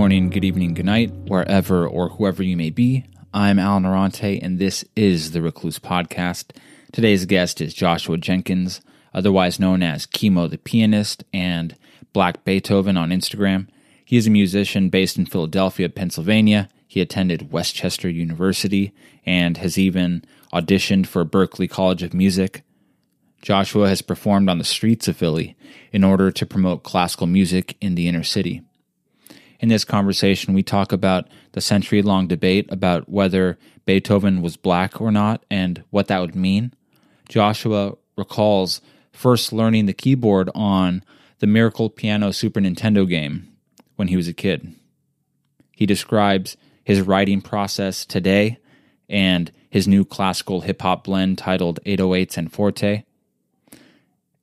Morning, good evening, good night, wherever or whoever you may be. I'm Allen Arante, and this is the Recluse Podcast. Today's guest is Joshua Jenkins, otherwise known as Kemo the Pianist and Black Beethoven on Instagram. He is a musician based in Philadelphia, Pennsylvania. He attended West Chester University and has even auditioned for Berklee College of Music. Joshua has performed on the streets of Philly in order to promote classical music in the inner city. In this conversation, we talk about the century long debate about whether Beethoven was black or not and what that would mean. Joshua recalls first learning the keyboard on the Miracle Piano Super Nintendo game when he was a kid. He describes his writing process today and his new classical hip hop blend titled 808s and Forte.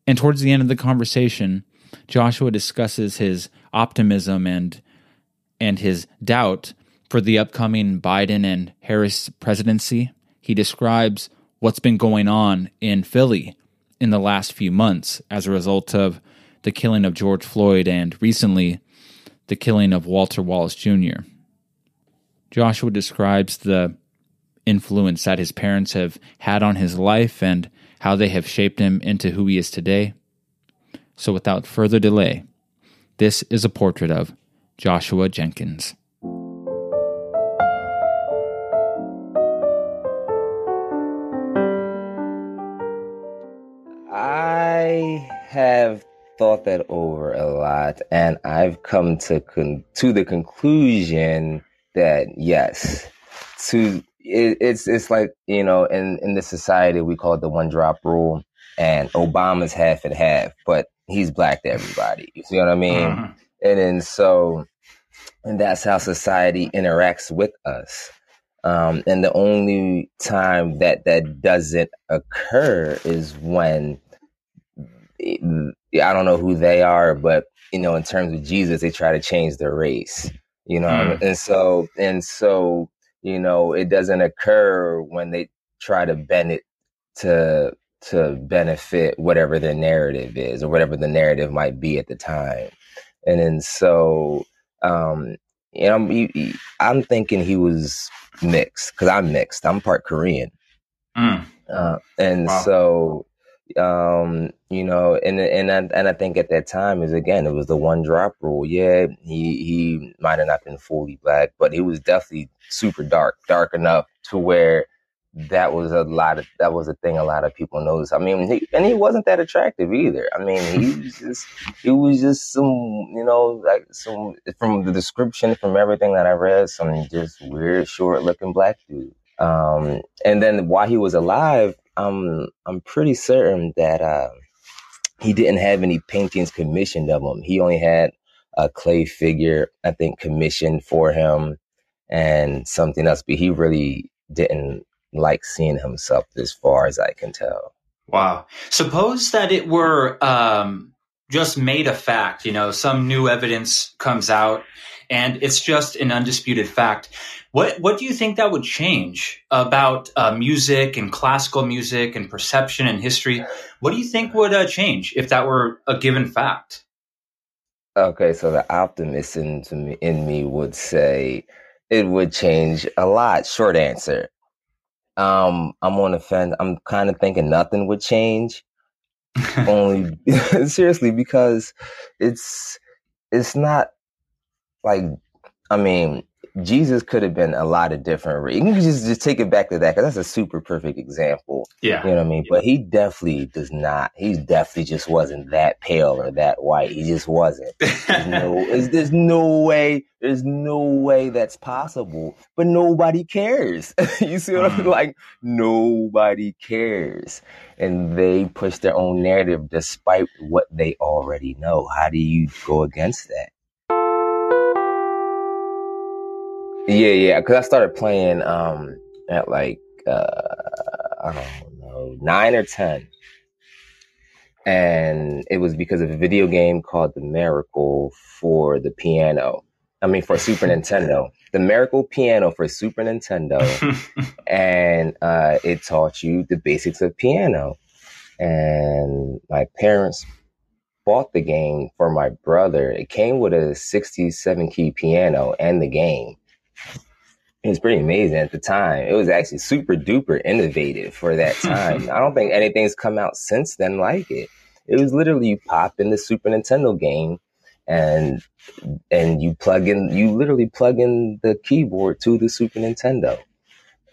And towards the end of the conversation, Joshua discusses his optimism and and his doubt for the upcoming Biden and Harris presidency. He describes what's been going on in Philly in the last few months as a result of the killing of George Floyd and recently the killing of Walter Wallace Jr. Joshua describes the influence that his parents have had on his life and how they have shaped him into who he is today. So, without further delay, this is a portrait of Joshua Jenkins. I have thought that over a lot, and I've come to con- to the conclusion that yes, to it, it's it's like you know in in this society we call it the one drop rule, and Obama's half and half, but he's black to everybody. You see what I mean? Uh-huh and then so and that's how society interacts with us. Um, and the only time that that doesn't occur is when i don't know who they are but you know in terms of jesus they try to change their race you know? Mm. and so and so you know it doesn't occur when they try to bend it to to benefit whatever the narrative is or whatever the narrative might be at the time and then so um you know he, he, i'm thinking he was mixed because i'm mixed i'm part korean mm. uh, and wow. so um you know and and I, and I think at that time is again it was the one drop rule yeah he he might have not been fully black but he was definitely super dark dark enough to where that was a lot of that was a thing a lot of people noticed. I mean, he, and he wasn't that attractive either. I mean, he was just he was just some you know like some from the description from everything that I read, some just weird, short looking black dude. Um, and then while he was alive, I'm I'm pretty certain that uh, he didn't have any paintings commissioned of him. He only had a clay figure, I think, commissioned for him and something else. But he really didn't like seeing himself as far as I can tell. Wow. Suppose that it were um, just made a fact, you know, some new evidence comes out and it's just an undisputed fact. What what do you think that would change about uh, music and classical music and perception and history? What do you think would uh, change if that were a given fact? Okay, so the optimist in, in me would say it would change a lot. Short answer, um, I'm on the fence. I'm kind of thinking nothing would change. Only seriously because it's it's not like I mean Jesus could have been a lot of different. You can just just take it back to that because that's a super perfect example. Yeah, you know what I mean. But he definitely does not. He definitely just wasn't that pale or that white. He just wasn't. There's no, there's no way. There's no way that's possible. But nobody cares. you see what mm. I mean? Like nobody cares, and they push their own narrative despite what they already know. How do you go against that? Yeah, yeah. Because I started playing um at like uh I don't know nine or ten, and it was because of a video game called The Miracle for the piano. I mean, for Super Nintendo, the Miracle Piano for Super Nintendo, and uh, it taught you the basics of piano. And my parents bought the game for my brother. It came with a 67 key piano and the game. It was pretty amazing at the time. It was actually super duper innovative for that time. I don't think anything's come out since then like it. It was literally you pop in the Super Nintendo game and and you plug in you literally plug in the keyboard to the Super Nintendo.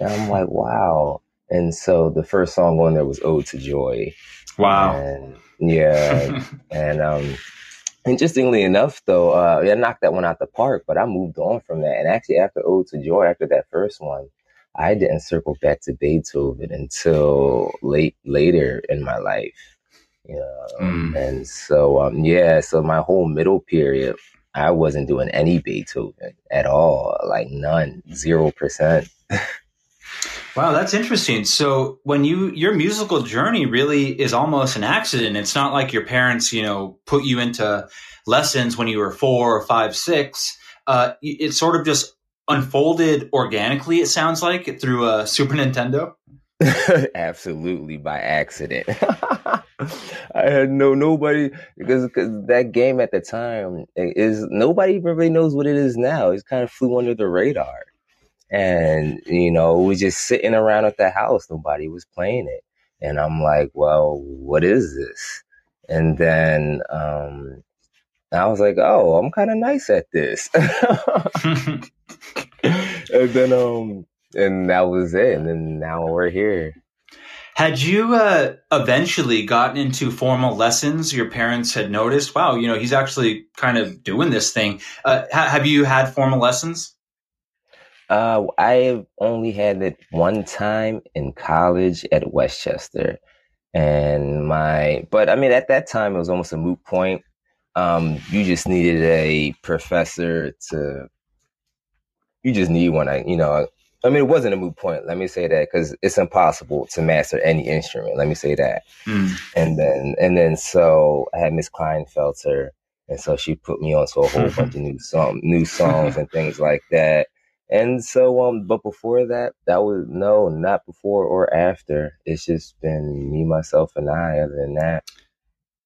And I'm like, wow. And so the first song on there was Ode to Joy. Wow. And yeah. and um interestingly enough though, uh I knocked that one out the park, but I moved on from that. And actually after Ode to Joy, after that first one, I didn't circle back to Beethoven until late later in my life. You know? Mm. And so um yeah, so my whole middle period I wasn't doing any Beethoven at all, like none, zero percent. Wow, that's interesting. So when you your musical journey really is almost an accident. It's not like your parents, you know, put you into lessons when you were four or five, six. Uh, it sort of just unfolded organically. It sounds like through a Super Nintendo. Absolutely by accident. I had no nobody because because that game at the time is nobody really knows what it is now. It kind of flew under the radar, and you know we just sitting around at the house. Nobody was playing it, and I'm like, well, what is this? And then um, I was like, oh, I'm kind of nice at this. and then um, and that was it. And then now we're here. Had you uh, eventually gotten into formal lessons? Your parents had noticed, wow, you know, he's actually kind of doing this thing. Uh, ha- have you had formal lessons? Uh, I've only had it one time in college at West Chester, and my, but I mean, at that time it was almost a moot point. Um, you just needed a professor to, you just need one. I, you know, I mean, it wasn't a moot point. Let me say that because it's impossible to master any instrument. Let me say that. Mm. And then, and then, so I had Miss Kleinfelter, and so she put me onto a whole bunch of new song, new songs and things like that. And so, um, but before that, that was no, not before or after. It's just been me, myself, and I. Other than that,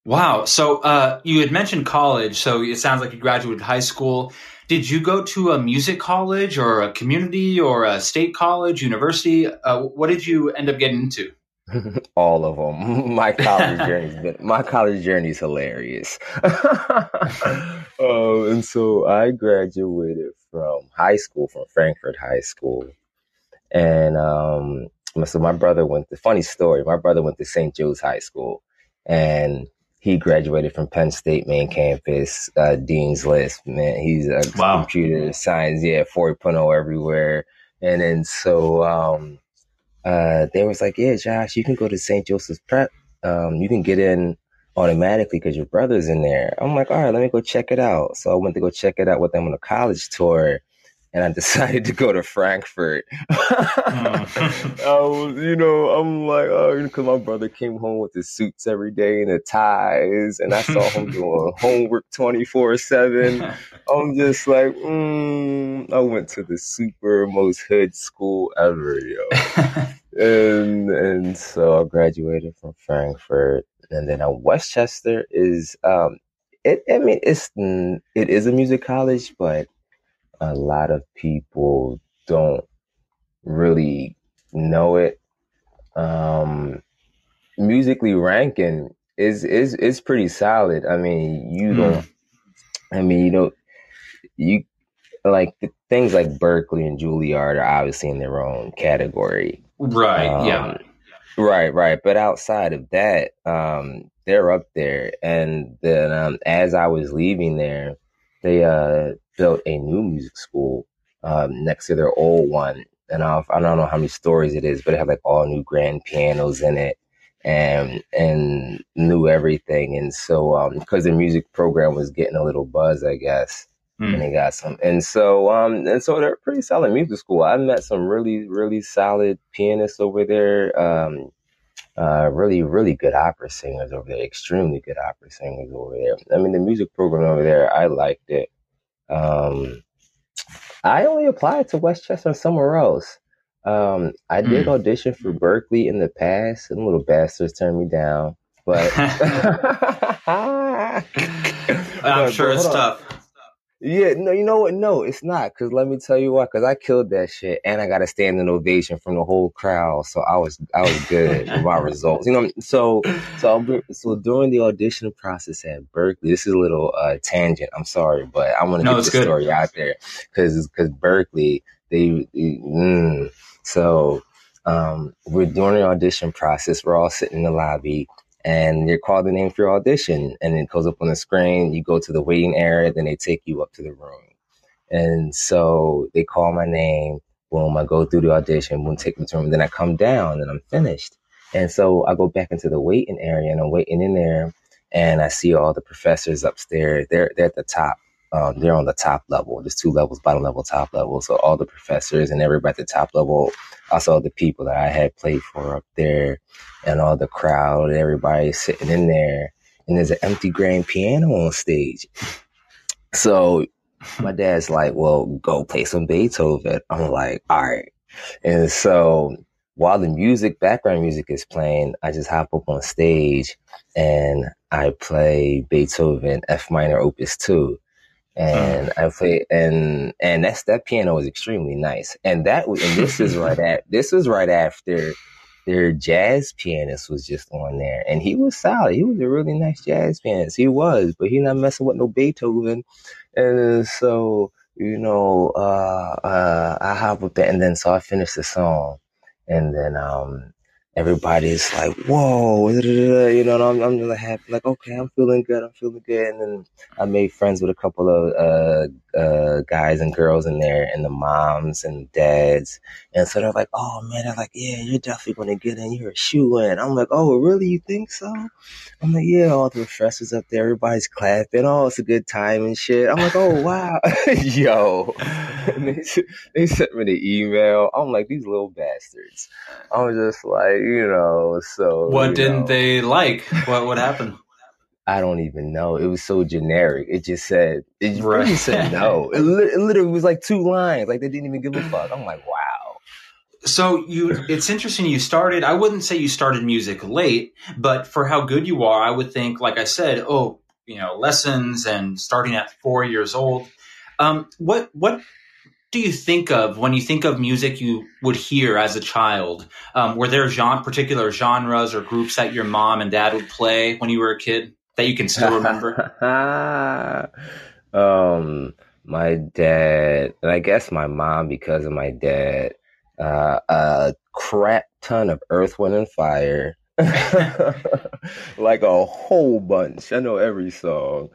Wow. So uh, you had mentioned college. So it sounds like you graduated high school. Did you go to a music college or a community or a state college, university? Uh, what did you end up getting into? All of them. My college journey's been my college journey's hilarious. um, and so I graduated from high school, from Frankford High School, and um, so my brother went. The funny story: my brother went to St. Joe's High School, and he graduated from Penn State main campus, uh, Dean's List. Man, he's a Wow. computer science, yeah, 4.0 everywhere. And then so um, uh, they was like, yeah, Josh, you can go to St. Joseph's Prep. Um, you can get in automatically because your brother's in there. I'm like, all right, let me go check it out. So I went to go check it out with them on a college tour. And I decided to go to Frankford. I was, you know, I'm like, oh, because my brother came home with his suits every day and the ties, and I saw him doing homework 24 7. I'm just like, mm, I went to the super most hood school ever, yo. And and so I graduated from Frankford, and then uh, West Chester is um, it. I mean, it's it is a music college, but a lot of people don't really know it. Um, musically ranking is is is pretty solid. I mean, you Hmm. don't. I mean, you don't. You like the things like Berklee and Juilliard are obviously in their own category. Right. yeah. Um, Right, right. But outside of that, um, they're up there. And then um, as I was leaving there, they uh, built a new music school um, next to their old one. And I've, I don't know how many stories it is, but it had like all new grand pianos in it and and new everything. And so because the music program was getting a little buzz, I guess Mm. and they got some and so um and so they're pretty solid music school i met some really really solid pianists over there um uh really really good opera singers over there extremely good opera singers over there i mean the music program over there i liked it um i only applied to west chester and somewhere else um i did Hmm. audition for berklee in the past and little bastards turned me down but I'm sure it's tough. Yeah, no, you know what? No, it's not. Cause let me tell you why. Cause I killed that shit, and I got a standing ovation from the whole crowd. So I was, I was good with my results. You know, so, so, so during the audition process at Berklee, this is a little uh, tangent. I'm sorry, but I want to no, get the good. story out there, cause, cause Berklee, they, they mm, so um, we're doing the audition process. We're all sitting in the lobby and you're called the name for your audition and it goes up on the screen. You go to the waiting area, then they take you up to the room. And so they call my name. Boom, I go through the audition, boom, take me to the room. Then I come down and I'm finished. And so I go back into the waiting area and I'm waiting in there and I see all the professors upstairs. They're, they're at the top um, they're on the top level. There's two levels, bottom level, top level. So all the professors and everybody at the top level, also the people that I had played for up there, and all the crowd, everybody sitting in there. And there's an empty grand piano on stage. So my dad's like, "Well, go play some Beethoven." I'm like, "All right." And so while the music, background music is playing, I just hop up on stage and I play Beethoven F minor Opus two and I play and and that's that piano was extremely nice. And that and this is right at this was right after their jazz pianist was just on there, and he was solid. He was a really nice jazz pianist. He was, but he not messing with no Beethoven. And so you know, uh, uh, I hop up there, and then so I finished the song, and then um, everybody's like, whoa, you know, I'm, I'm like happy, like, okay, I'm feeling good, I'm feeling good. And then I made friends with a couple of uh, uh, guys and girls in there, and the moms and dads. And so they're like, oh man, they're like, yeah, you're definitely going to get in, you're a shoe in. I'm like, oh, really? You think so? I'm like, yeah, all the professors up there, everybody's clapping. Oh, it's a good time and shit. I'm like, oh, wow. Yo. they, they sent me the email. I'm like, these little bastards. I was just like, you know, so. What didn't know. they like? What, what happened? I don't even know. It was so generic. It just said, it right. really said no. It, li- it literally was like two lines. Like they didn't even give a fuck. I'm like, wow. So you, it's interesting. You started. I wouldn't say you started music late, but for how good you are, I would think, like I said, oh, you know, lessons and starting at four years old. Um, what what do you think of when you think of music you would hear as a child? Um, were there genre, particular genres or groups that your mom and dad would play when you were a kid that you can still remember? um, my dad, and I guess my mom, because of my dad, uh, a crap ton of Earth, Wind, and Fire. like a whole bunch. I know every song.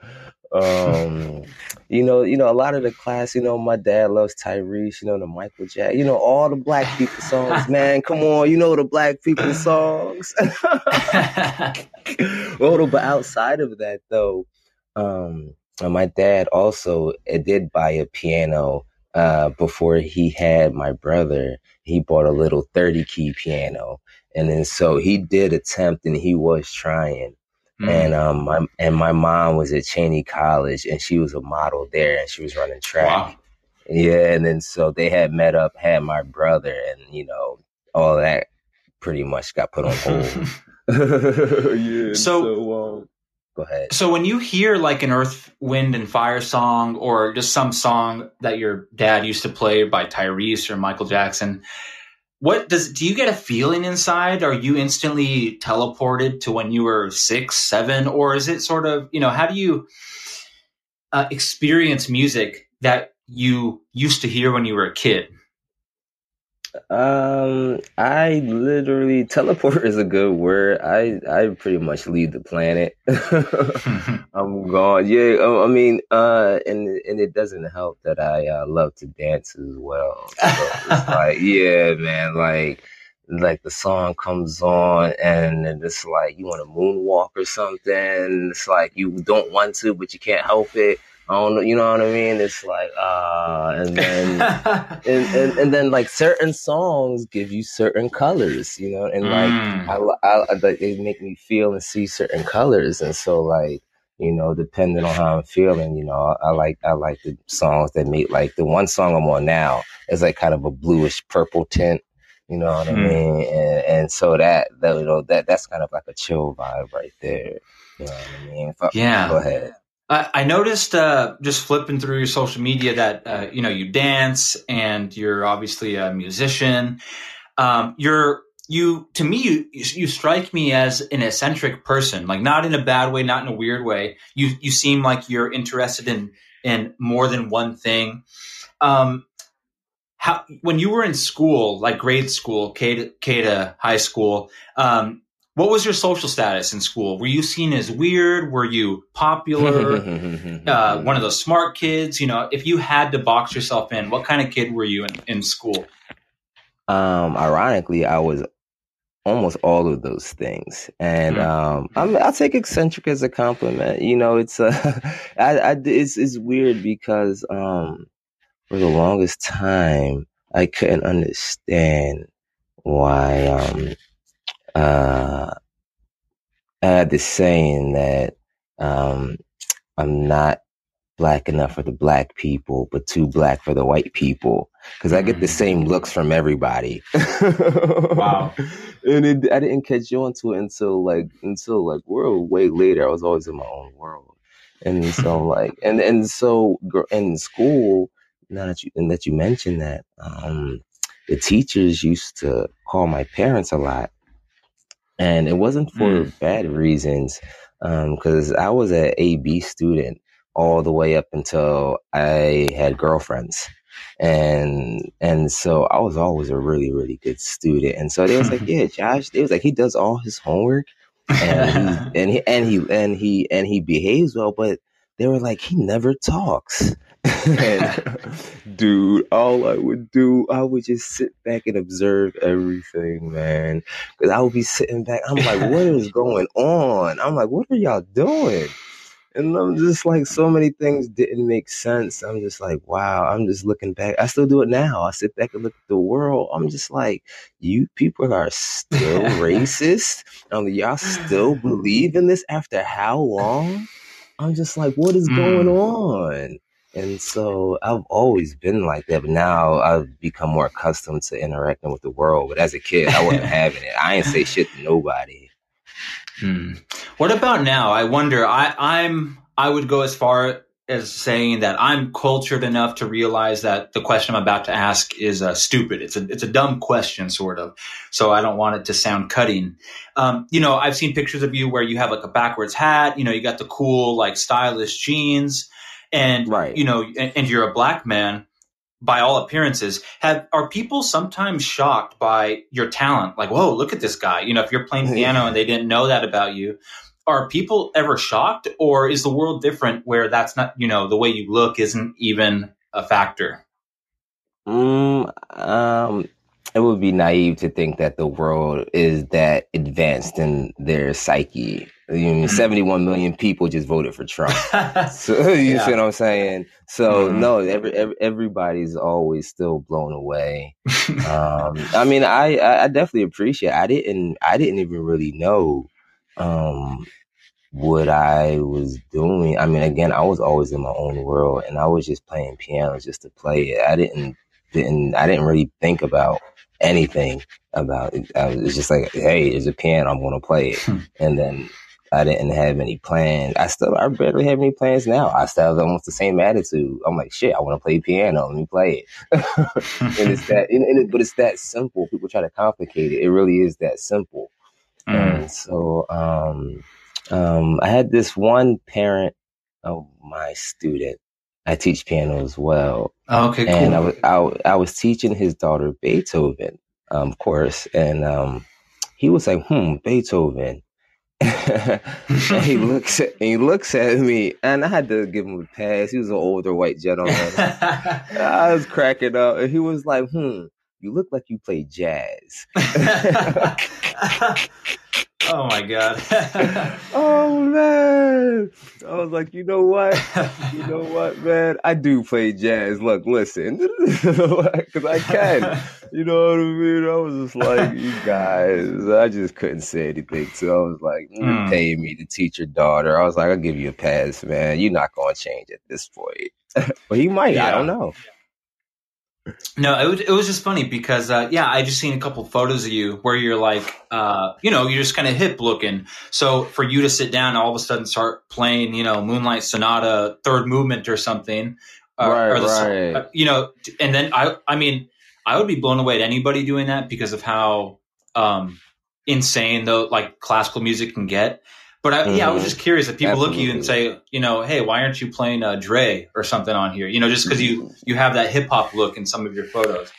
Um, you know, you know, a lot of the class, you know, my dad loves Tyrese, you know, the Michael Jackson, you know, all the black people songs, man. Come on, you know the black people songs. well, but outside of that though, um, my dad also uh, did buy a piano uh, before he had my brother. He bought a little 30 key piano. And then so he did attempt and he was trying Mm. And um, my and my mom was at Cheyney College, and she was a model there, and she was running track. Wow. Yeah, and then so they had met up, had my brother, and you know all that pretty much got put on hold. yeah. So, so um, go ahead. So when you hear like an Earth, Wind, and Fire song, or just some song that your dad used to play by Tyrese or Michael Jackson, what does do you get a feeling inside? Are you instantly teleported to when you were six seven? Or is it sort of you know how do you uh, experience music that you used to hear when you were a kid um, I literally teleport is a good word. I I pretty much leave the planet. I'm gone. Yeah, I mean, uh, and and it doesn't help that I uh, love to dance as well. So it's like, yeah, man, like like the song comes on and it's like you want to moonwalk or something. It's like you don't want to, but you can't help it. I don't know, you know what I mean? It's like, uh, and then, and, and, and, then like certain songs give you certain colors, you know, and like, mm. I, I, I, they make me feel and see certain colors. And so like, you know, depending on how I'm feeling, you know, I, I like, I like the songs that make like the one song I'm on now is like kind of a bluish purple tint. You know what mm. I mean? And, and so that, that, you know, that, that's kind of like a chill vibe right there. You know what I mean? yeah. Go ahead. I, noticed uh, just flipping through your social media that uh, you know you dance and you're obviously a musician. Um, you're you to me you you strike me as an eccentric person, like not in a bad way, not in a weird way. You you seem like you're interested in in more than one thing. Um, how when you were in school, like grade school, K to, K to high school, um, what was your social status in school? Were you seen as weird? Were you popular? uh, one of those smart kids? You know, if you had to box yourself in, what kind of kid were you in, in school? Um, ironically, I was almost all of those things, and Mhm. um, I'm, I'll take eccentric as a compliment. You know, it's uh, I, I, it's it's weird because um, for the longest time, I couldn't understand why um, uh, I had this saying that um, I'm not black enough for the black people, but too black for the white people. Because I get the Mm. same looks from everybody. Wow. and it, I didn't catch on to it until like until like we're way later. I was always in my own world, and so like, and and so in school, now that you and that you mentioned that, um, the teachers used to call my parents a lot, and it wasn't for mm. bad reasons, um, because I was an AB student all the way up until I had girlfriends. And and so I was always a really, really good student. And so they was like, Yeah, Josh, they was like, he does all his homework and he and he and he and he and he behaves well, but they were like, he never talks. and, dude, all I would do, I would just sit back and observe everything, man. Because I would be sitting back. I'm like, what is going on? I'm like, what are y'all doing? And I'm just like, so many things didn't make sense. I'm just like, wow. I'm just looking back. I still do it now. I sit back and look at the world. I'm just like, you people are still racist. Um, y'all still believe in this after how long? I'm just like, what is going Mm. on? And so I've always been like that, but now I've become more accustomed to interacting with the world. But as a kid, I wasn't having it. I ain't say shit to nobody. Hmm. What about now? I wonder. I, I'm. I would go as far as saying that I'm cultured enough to realize that the question I'm about to ask is uh, stupid. It's a it's a dumb question, sort of. So I don't want it to sound cutting. Um, you know, I've seen pictures of you where you have like a backwards hat. You know, you got the cool like stylish jeans, and Right. you know, and, and you're a black man. By all appearances, have are people sometimes shocked by your talent? Like, whoa, look at this guy. You know, if you're playing piano and they didn't know that about you, are people ever shocked or is the world different where that's not you know the way you look isn't even a factor Mm, um, it would be naive to think that the world is that advanced in their psyche. I mean, 71 million people just voted for Trump. So you Yeah. see what I'm saying? So Mhm. no, every, every everybody's always still blown away. Um, I mean, I, I I definitely appreciate. I didn't I didn't even really know um, what I was doing. I mean, again, I was always in my own world, and I was just playing piano just to play it. I didn't didn't I didn't really think about anything about it. I was it's just like, hey, there's a piano, I'm going to play it, Hmm. and then. I didn't have any plans. I still, I barely have any plans now. I still have almost the same attitude. I'm like, shit, I want to play piano. Let me play it. and it's that, and, and it, but it's that simple. People try to complicate it. It really is that simple. Mm. And so, um, um, I had this one parent of my student. I teach piano as well, okay cool and I was I, I was teaching his daughter Beethoven, um, of course, and um, he was like, "Hmm, Beethoven." and he looks at he looks at me, and I had to give him a pass. He was an older white gentleman. I was cracking up, and he was like, "Hmm, you look like you play jazz." oh my god oh man, I was like, you know what? You know what, man? I do play jazz. Look, listen, because I can. You know what I mean? I was just like, you guys. I just couldn't say anything. So I was like, you Mm. pay me to teach your daughter. I was like, I'll give you a pass, man. You're not going to change at this point. but he might. I don't know. No, it was, it was just funny because uh, yeah, I just seen a couple photos of you where you're like, uh, you know, you're just kind of hip looking. So for you to sit down, all of a sudden start playing, you know, Moonlight Sonata, Third Movement or something, uh, right, or the, right. uh, you know, and then I, I mean, I would be blown away at anybody doing that because of how um, insane though, like classical music can get. But I, mm-hmm. yeah, I was mm-hmm. just curious if people Absolutely. look at you and say, you know, hey, why aren't you playing uh, Dre or something on here? You know, just because you you have that hip hop look in some of your photos.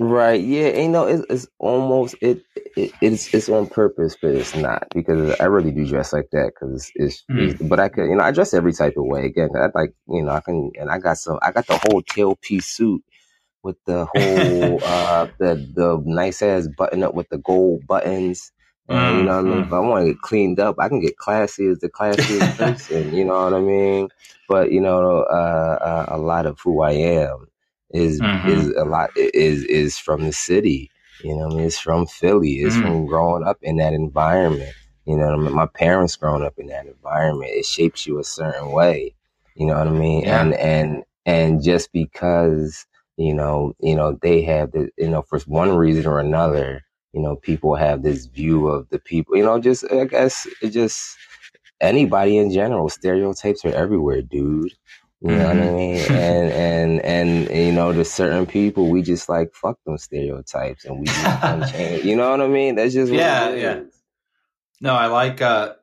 Right. Yeah. You know, it's, it's almost it, it, it's it's on purpose, but it's not because I really do dress like that because it's, it's, But I can, you know, I dress every type of way. Again, I like, you know, I can, and I got some. I got the whole tail piece suit with the whole uh the the nice ass button up with the gold buttons and, you know what I mean? If I want to get cleaned up, I can get classy as the classiest person. You know what I mean? But you know, uh, uh, a lot of who I am is mm-hmm. is a lot is is from the city. You know, I mean, it's from Philly. It's mm-hmm. from growing up in that environment. You know, I mean? my parents growing up in that environment. It shapes you a certain way. You know what I mean? Yeah. And and and just because you know, you know, they have the, you know, for one reason or another, you know, people have this view of the people, you know, just, I guess, it just, anybody in general, stereotypes are everywhere, dude. You know mm-hmm. what I mm-hmm. mean? and, and, and, and, you know, to certain people, we just like, fuck them stereotypes and we just change. You know what I mean? That's just, yeah, yeah. No, I like, uh,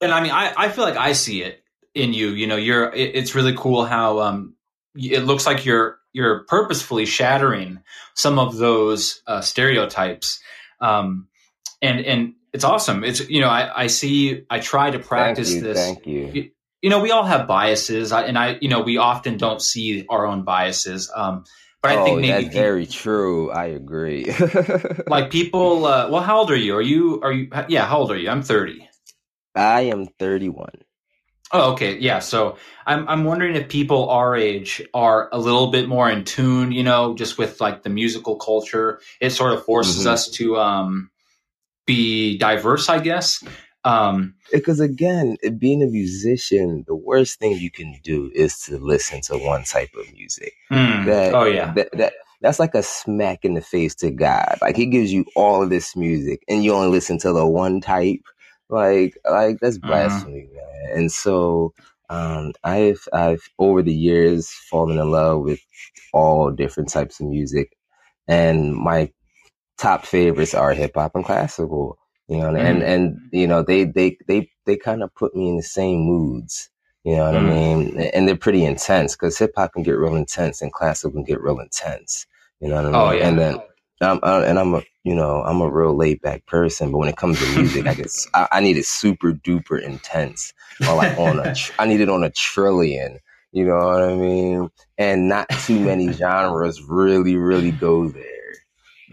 and I mean, I, I feel like I see it in you, you know, you're, it, it's really cool how, um, it looks like you're, you're purposefully shattering some of those uh, stereotypes um, and and it's awesome. It's you know I, I see I try to practice thank you, this. Thank you. you. you. know we all have biases, I, and I you know we often don't see our own biases. Um, but I oh, think maybe that's people, very true. I agree. like people, uh, well, how old are you? Are you are you? Yeah, how old are you? I'm thirty. I am thirty-one. Oh, okay. Yeah. So I'm I'm wondering if people our age are a little bit more in tune, you know, just with like the musical culture. It sort of forces mm-hmm. us to um be diverse, I guess. Um because again, being a musician, the worst thing you can do is to listen to one type of music. Mm. That, oh yeah. That, that that's like a smack in the face to God. Like he gives you all of this music and you only listen to the one type. Like like that's mm-hmm. blasphemy, man and so um, I've I've over the years fallen in love with all different types of music, and my top favorites are hip hop and classical. You know, mm. and and you know they they they they kind of put me in the same moods. You know what mm. I mean? And they're pretty intense because hip hop can get real intense and classical can get real intense. You know what I mean? Oh yeah. And then I'm, I, and I'm a you know I'm a real laid back person, but when it comes to music, I get I, I, need it super duper intense, or like on a I need it on a trillion. You know what I mean? And not too many genres really really go there.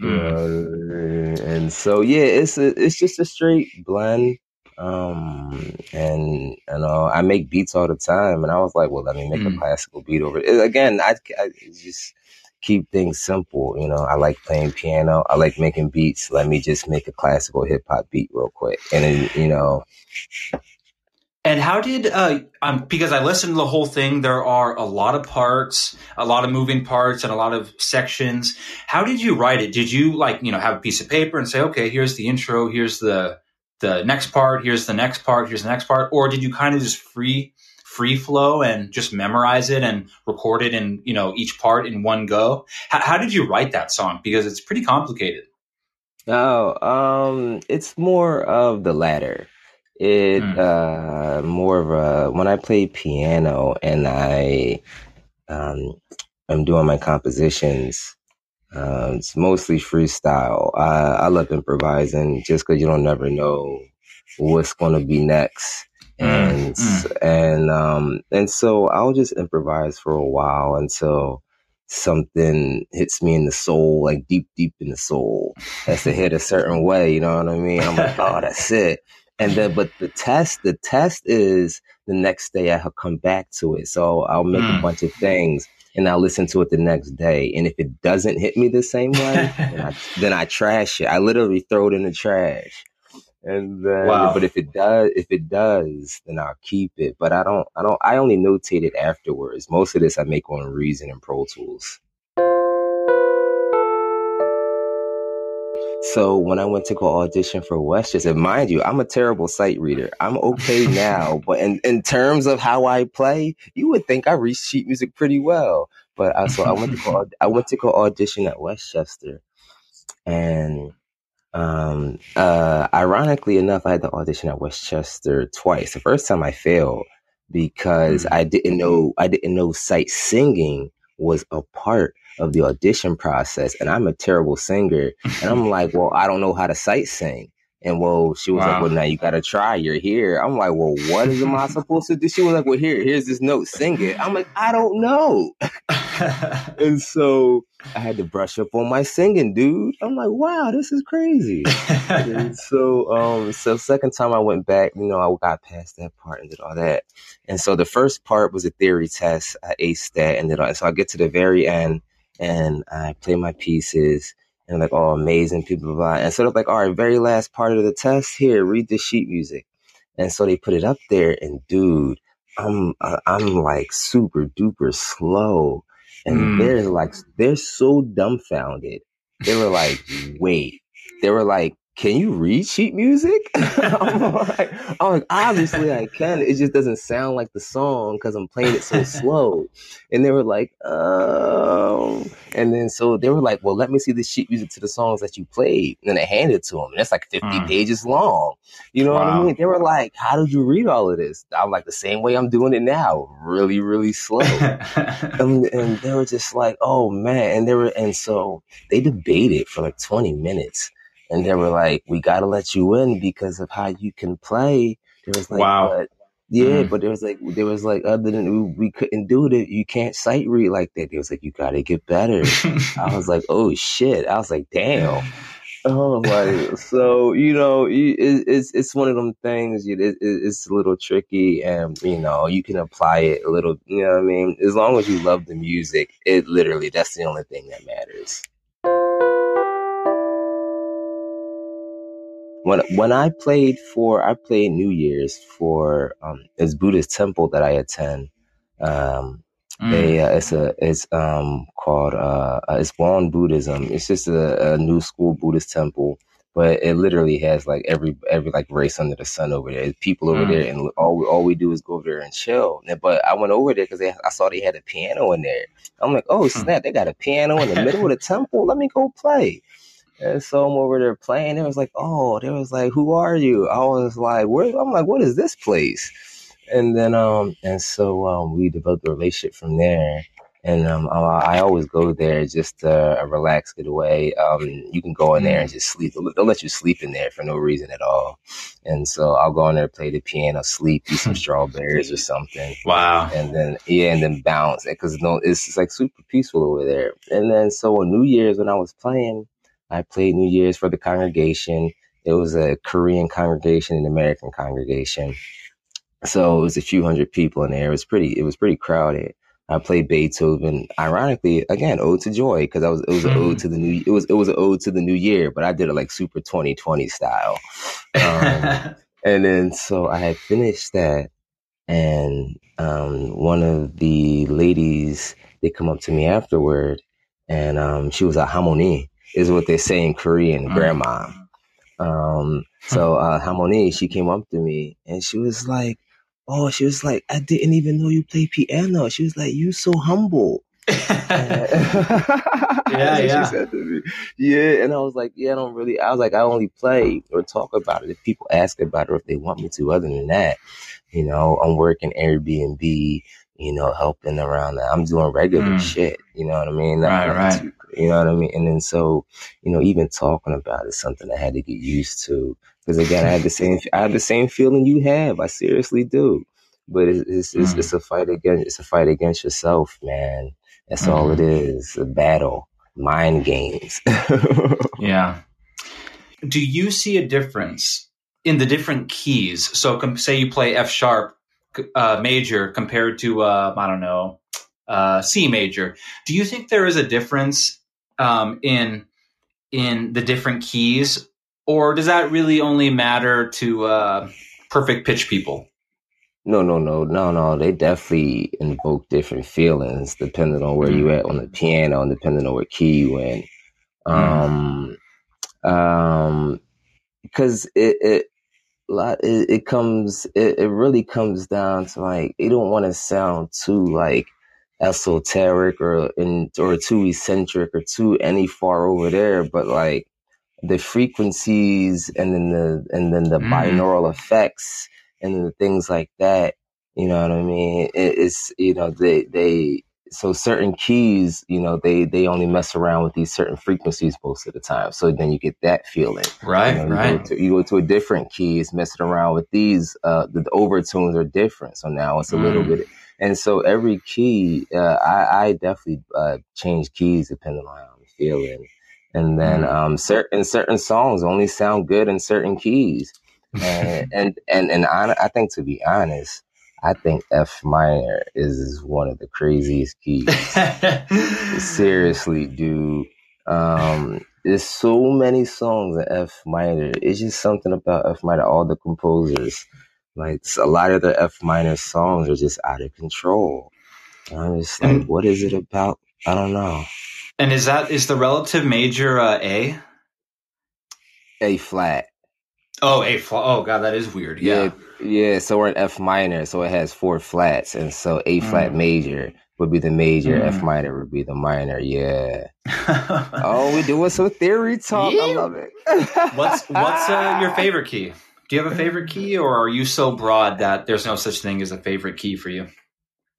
Mm. and so yeah, it's a, it's just a straight blend. Um, and you know I make beats all the time, and I was like, well, let me make mm. a classical beat over it. Again, I, I just keep things simple. You know, I like playing piano. I like making beats. Let me just make a classical hip hop beat real quick. And then, you know. And how did, uh, um, because I listened to the whole thing, there are a lot of parts, a lot of moving parts, and a lot of sections. How did you write it? Did you like, you know, have a piece of paper and say, okay, here's the intro, here's the, the next part, here's the next part, here's the next part? Or did you kind of just free free flow and just memorize it and record it in you know each part in one go H- how did you write that song because it's pretty complicated oh um it's more of the latter it mm. uh more of a when i play piano and i um i'm doing my compositions uh, it's mostly freestyle. I, I love improvising just because you don't never know what's going to be next. Mm, and mm. and um and so I'll just improvise for a while until something hits me in the soul, like deep, deep in the soul. Has to hit a certain way, you know what I mean? I'm like, oh, that's it. And then, but the test, the test is the next day I come back to it. So I'll make mm. a bunch of things and I'll listen to it the next day. And if it doesn't hit me the same way, then, I, then I trash it. I literally throw it in the trash. And then, wow. but if it does, if it does, then I'll keep it. But I don't, I don't, I only notate it afterwards. Most of this I make on Reason and Pro Tools. So when I went to go audition for West Chester, mind you, I'm a terrible sight reader. I'm okay now, but in, in terms of how I play, you would think I read sheet music pretty well. But I, so I went to go, I went to go audition at West Chester, and um, uh, ironically enough, I had to audition at West Chester twice. The first time I failed because mm-hmm. I didn't know I didn't know sight singing was a part of the audition process, and I'm a terrible singer. And I'm like, well, I don't know how to sight sing. And well, she was wow. like, well, now you got to try. You're here. I'm like, well, what am I supposed to do? She was like, well, here, here's this note. Sing it. I'm like, I don't know. and so I had to brush up on my singing, dude. I'm like, wow, this is crazy. and so, um, so second time I went back, you know, I got past that part and did all that. And so the first part was a theory test. I aced that and then so I get to the very end and I play my pieces and like, oh, amazing, people, blah, blah. And sort of like, all right, very last part of the test here, read the sheet music. And so they put it up there, and dude, I'm I'm like super duper slow, and mm. they're like they're so dumbfounded. They were like, wait, they were like, can you read sheet music? I'm, like, I'm like, obviously I can. It just doesn't sound like the song because I'm playing it so slow. And they were like, oh. And then so they were like, well, let me see the sheet music to the songs that you played. And then I handed it to them. And it's like 50 mm. pages long. You know wow. what I mean? They were like, how did you read all of this? I'm like, the same way I'm doing it now, really, really slow. and, and they were just like, oh man. And they were, and so they debated for like 20 minutes and they were like, "We got to let you in because of how you can play." There was like, "Wow." But, yeah, mm. but there was like there was like other than we couldn't do it. You can't sight read like that. It was like you got to get better. I was like, oh shit. I was like, damn. Oh my! So you know, it's it's one of them things. It, it's a little tricky, and you know, you can apply it a little. You know what I mean? As long as you love the music, it literally that's the only thing that matters. When when I played for I played New Year's for um this Buddhist temple that I attend. Um, mm. they uh, it's a it's um called uh, uh it's Won Buddhism. It's just a, a, new school Buddhist temple, but it literally has like every every like race under the sun over there. There's people over mm. there, and all we, all we do is go over there and chill. But I went over there because I saw they had a piano in there. I'm like, oh hmm. snap! They got a piano in the middle of the temple. Let me go play. And so I'm over there playing. It was like, oh, they was like, who are you? I was like, where? I'm like, what is this place? And then, um, and so um, we developed a relationship from there. And um, I, I always go there just to relax, get away. Um, you can go in there and mm. just sleep. They'll, they'll let you sleep in there for no reason at all. And so I'll go in there, play the piano, sleep, eat some strawberries or something. Wow. And then yeah, and then bounce because no, it's, it's like super peaceful over there. And then so on New Year's when I was playing, I played New Year's for the congregation. It was a Korean congregation and American congregation. So it was a few hundred people in there. It was pretty, it was pretty crowded. I played Beethoven. Ironically, again, Ode to Joy because I was it was an ode to the new it was it was an ode to the new year, but I did it like super 2020 style. Um, and then so I had finished that, and um, one of the ladies they come up to me afterward, and um, she was a harmonie, is what they say in Korean, mm. grandma. Um, so uh, Harmony, she came up to me and she was like, "Oh, she was like, I didn't even know you play piano." She was like, "You so humble." yeah, yeah. Yeah, and I was like, yeah, I don't really. I was like, I only play or talk about it if people ask about it or if they want me to. Other than that, you know, I'm working Airbnb you know, helping around that. I'm doing regular mm. shit. You know what I mean? Right, right. You know what I mean? And then so, you know, even talking about it, something I had to get used to. Because again, I had the same, I had the same feeling you have. I seriously do. But it's it's, mm. it's, it's, a fight against it's a fight against yourself, man. That's mm. all it mm-hmm. is. A battle, mind games. yeah. Do you see a difference in the different keys? So, say you play F sharp uh, major compared to uh, I don't know uh, C major. Do you think there is a difference um, in in the different keys, or does that really only matter to uh, perfect pitch people? No, no, no, no, no. They definitely invoke different feelings depending on where mm. you at on the piano and depending on what key you in. Mm. Um, um, because it it it, it comes it, it really comes down to like you don't want to sound too like esoteric or in, or too eccentric or too any far over there, but like the frequencies and then the and then the mm. binaural effects and the things like that. You know what I mean? It, it's you know they they so certain keys, you know, they they only mess around with these certain frequencies most of the time. So then you get that feeling. Right, you know, right. You go, to, you go, to, a different key, it's messing around with these. Uh, the, the overtones are different, so now it's a mm. little bit. And so every key, uh, I, I definitely uh, change keys depending on how I'm feeling. And then mm. um, certain certain songs only sound good in certain keys. And and and and I, I think to be honest, I think F minor is one of the craziest keys. Seriously, dude. Um, there's so many songs in F minor. It's just something about F minor. All the composers, like a lot of the F minor songs, are just out of control. And I'm just like, what is it about? I don't know. And is that is the relative major uh, A? A flat. Oh, A flat. Oh, god, that is weird. Yeah. yeah. Yeah, so we're in F minor, so it has four flats, and so A flat mm. major would be the major, mm. F minor would be the minor. Yeah. oh, we doing some theory talk. Yeah. I love it. what's what's uh, your favorite key? Do you have a favorite key, or are you so broad that there's no such thing as a favorite key for you?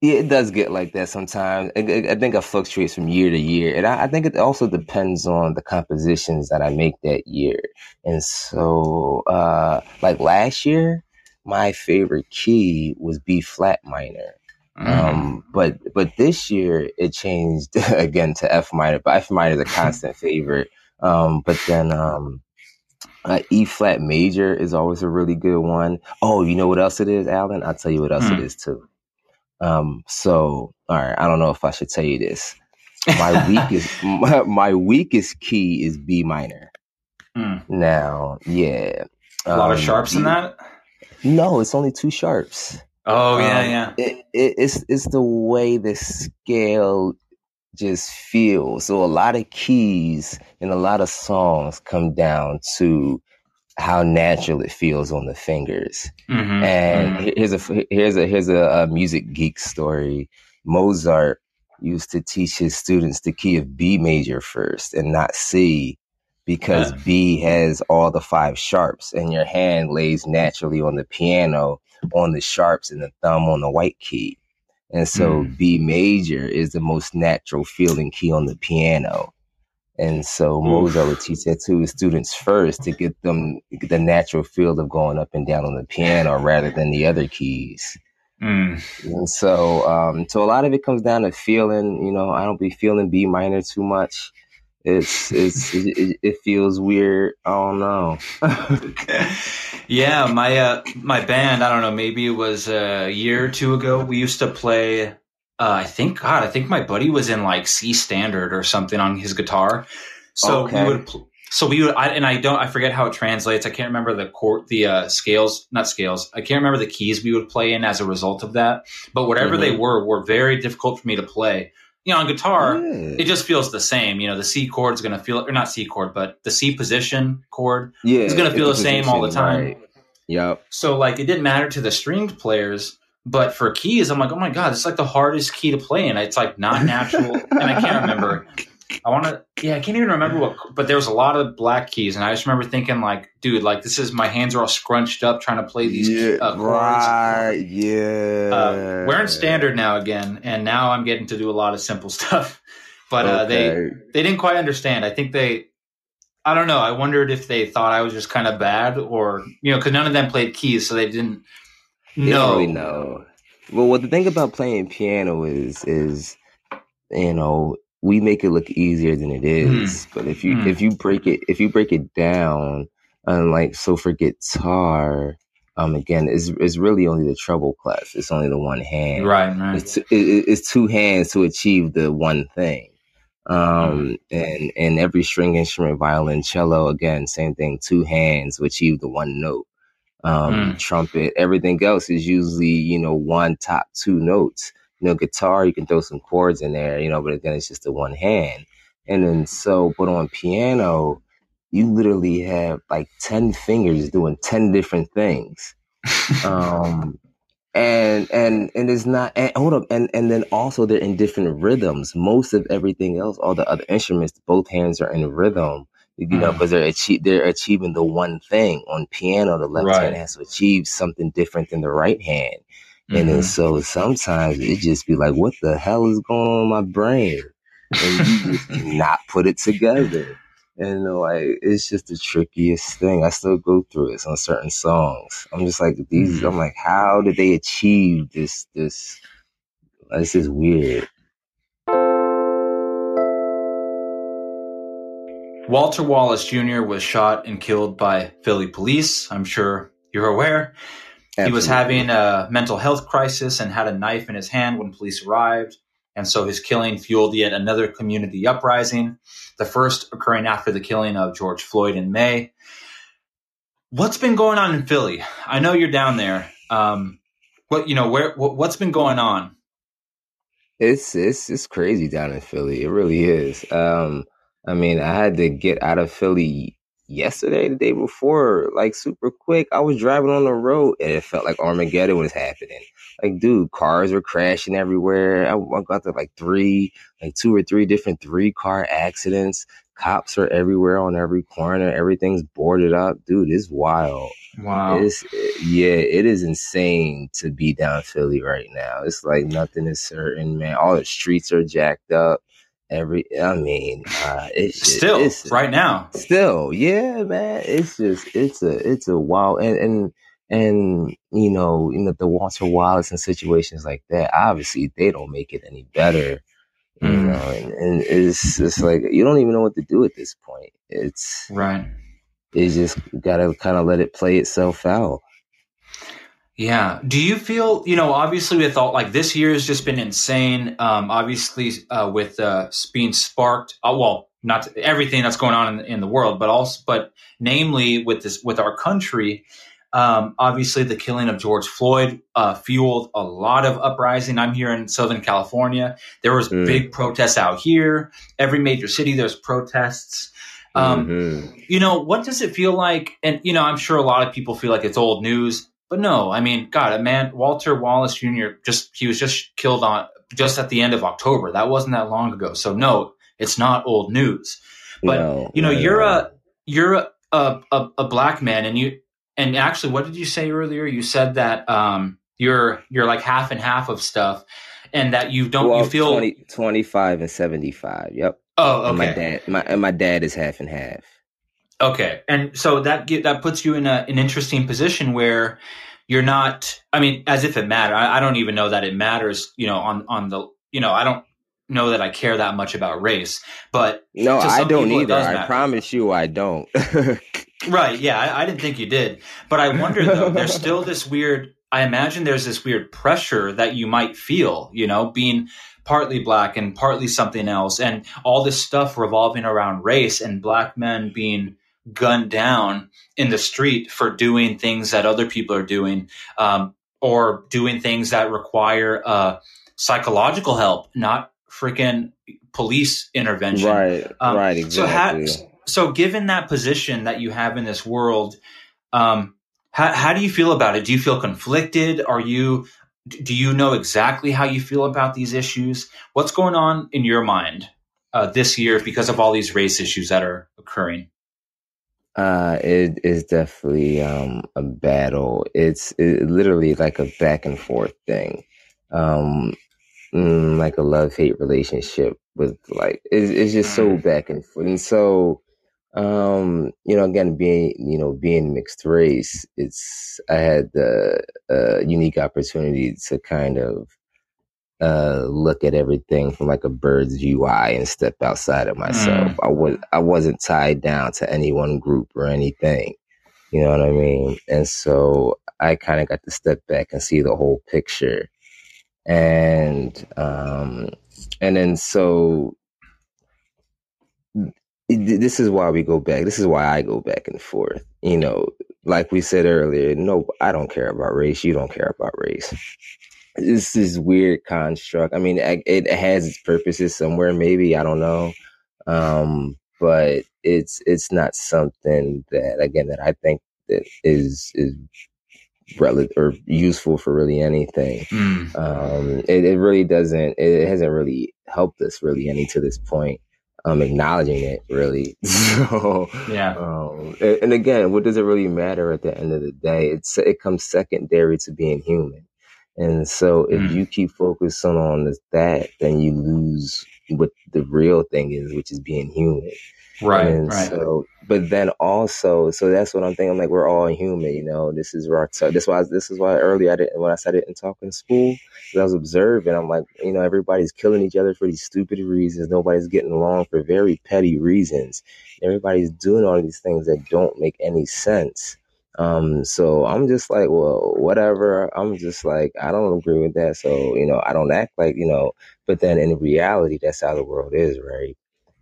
Yeah, it does get like that sometimes. I, I think it fluctuates from year to year, and I, I, think it also depends on the compositions that I make that year. And so, uh, like last year, my favorite key was B flat minor. Mm. Um, but but this year it changed again to F minor. But F minor is a constant favorite. Um, but then um, uh, E flat major is always a really good one. Oh, you know what else it is, Allen? I'll tell you what else mm. it is too. Um, so all right, I don't know if I should tell you this. My weakest my, my weakest key is B minor. Mm. Now, yeah, a lot of um, sharps in that. No, it's only two sharps. Oh yeah, um, yeah. It, it, it's it's the way the scale just feel. So a lot of keys and a lot of songs come down to how natural it feels on the fingers. Mm-hmm, and mm-hmm. here's a here's a here's a, a music geek story. Mozart used to teach his students the key of B major first and not C because yeah. B has all the five sharps and your hand lays naturally on the piano on the sharps and the thumb on the white key. And so mm. B major is the most natural feeling key on the piano. And so Oof. Mozart would teach that to his students first to get them the natural feel of going up and down on the piano rather than the other keys. Mm. And so, um, so a lot of it comes down to feeling, you know, I don't be feeling B minor too much it's it's it, it, feels weird. I don't know. yeah, my uh, my band. I don't know. Maybe it was a year or two ago. We used to play. Uh, I think God. I think my buddy was in like C standard or something on his guitar. So okay. we would. So we would, I, and I don't, I forget how it translates. I can't remember the chord, the uh, scales, not scales. I can't remember the keys we would play in as a result of that. But whatever mm-hmm. they were, were very difficult for me to play you know, on guitar, it just feels the same. You know, the C chord is going to feel, or not C chord, but the C position chord yeah, is going to feel the same all the time. Right. Yep. So, like, it didn't matter to the stringed players, but for keys, I'm like, oh my God, it's like the hardest key to play. And it's like not natural. and I can't remember I want to, yeah, I can't even remember what, but there was a lot of black keys, and I just remember thinking, like, dude, like this is my hands are all scrunched up trying to play these yeah, uh, chords. Right, yeah. Uh, we're in standard now again, and now I'm getting to do a lot of simple stuff. But uh, okay. they they didn't quite understand. I think they, I don't know. I wondered if they thought I was just kind of bad, or you know, because none of them played keys, so they didn't know. They really know. Well, what the thing about playing piano is is you know we make it look easier than it hmm. Mm. But if you mm. if you break it if you break it down, and like so for guitar, um, again, it's it's really only the treble clef. It's only the one hand. Right, right. It's, it, it's two hands to achieve the one thing. Um, mm. and and every string instrument, violin, cello, again, same thing. Two hands to achieve the one note. Um, hmm. trumpet, everything else is usually you know one top two notes you know, guitar, you can throw some chords in there, you know, but then it's just the one hand. And then so, but on piano, you literally have like 10 fingers doing 10 different things. um, and and and it's not and hold up and and then also they're in different rhythms most of everything else all the other instruments both hands are in rhythm you know because mm. they're they're achieving the one thing on piano the left right. hand has to achieve something different than the right hand mm-hmm. and then mm-hmm. so sometimes it just be like what the hell is going on in my brain and you just not put it together and like it's just the trickiest thing. I still go through it on certain songs. I'm just like these. Mm-hmm. I'm like, how did they achieve this? This this is weird. Walter Wallace Jr. was shot and killed by Philly police. I'm sure you're aware. Absolutely. He was having a mental health crisis and had a knife in his hand when police arrived. And so his killing fueled yet another community uprising, the first occurring after the killing of George Floyd in May. What's been going on in Philly? I know you're down there. Um, what you know, where what, what's been going on? It's it's it's crazy down in Philly. It really is. Um, I mean, I had to get out of Philly yesterday, the day before, like super quick. I was driving on the road and it felt like Armageddon was happening. Like, dude, cars were crashing everywhere. I, I got to like three, like two or three different three car accidents. Cops are everywhere on every corner. Everything's boarded up. Dude, it's wild. Wow. It's, yeah, it is insane to be down Philly right now. It's like nothing is certain, man. All the streets are jacked up every i mean uh it's still it's, right now. still yeah man it's just it's a it's a wild and and and you know you know the walter wallace and situations like that obviously they don't make it any better you mm. know and, and it's just like you don't even know what to do at this point. It's right. it's just gotta kind of let it play itself out yeah. Do you feel, you know, obviously we thought like this year has just been insane. Um, obviously, uh, with uh, being sparked, uh, well, not everything that's going on in, in, the world, but also, but namely with this, with our country, um, obviously the killing of George Floyd uh, fueled a lot of uprising. I'm here in Southern California. There was mm. big protests out here. Every major city, there's protests. Um, mm-hmm. You know, what does it feel like? And, you know, I'm sure a lot of people feel like it's old news but no, I mean, God, a man, Walter Wallace Jr. just he was just killed on just at the end of October. That wasn't that long ago. So no, it's not old news. But no, you know, no, you're no. a you're a, a, a black man, and you and actually, what did you say earlier? You said that um, you're you're like half and half of stuff, and that you don't well, you feel 20, 25 and seventy five. Yep. Oh, okay. And my dad, my and my dad is half and half. Okay, and so that that puts you in a, an interesting position where you're not. I mean, as if it mattered. I, I don't even know that it matters. You know, on on the you know, I don't know that I care that much about race, but no, I don't either. I promise you, I don't. right? Yeah, I, I, didn't think you did, but I wonder though. There's still this weird. I imagine there's this weird pressure that you might feel. You know, being partly black and partly something else, and all this stuff revolving around race and black men being gunned down in the street for doing things that other people are doing um, or doing things that require uh, psychological help, not freaking police intervention. Right, um, right, exactly. So, ha- so, given that position that you have in this world, um, how, how do you feel about it? Do you feel conflicted? Are you do you know exactly how you feel about these issues? What's going on in your mind uh, this year because of all these race issues that are occurring? Uh, it is definitely um, a battle. It's it, literally like a back and forth thing, um, mm, like a love hate relationship with like it's, it's just so mm. back and forth. And so, um, you know, again, being you know being mixed race, it's I had the uh, unique opportunity to kind of uh, look at everything from like a bird's view eye and step outside of myself. Mm. I was I wasn't tied down to any one group or anything. You know what I mean? And so I kind of got to step back and see the whole picture. And um and then so this is why we go back. This is why I go back and forth. You know, like we said earlier, no, I don't care about race. You don't care about race it's is weird construct. I mean, it has its purposes somewhere, maybe I don't know. Um, but it's it's not something that again that I think that is is relevant or useful for really anything. Mm. Um, it, it really doesn't. It hasn't really helped us really any to this point. Um, acknowledging it really. so yeah. Um, and, and, again, what does it really matter at the end of the day? It's it comes secondary to being human. And so if mm. you keep focusing on that, then you lose what the real thing is, which is being human. Right. And right. so, but then also, so that's what I'm thinking. I'm like, we're all human, you know. This is rock. So this why this is why earlier I didn't when I said it in talking school, I was observing. I'm like, you know, everybody's killing each other for these stupid reasons. Nobody's getting along for very petty reasons. Everybody's doing all these things that don't make any sense. Um, so I'm just like, well, whatever. I'm just like, I don't agree with that. So, you know, I don't act like, you know, but then in reality, that's how the world is, right?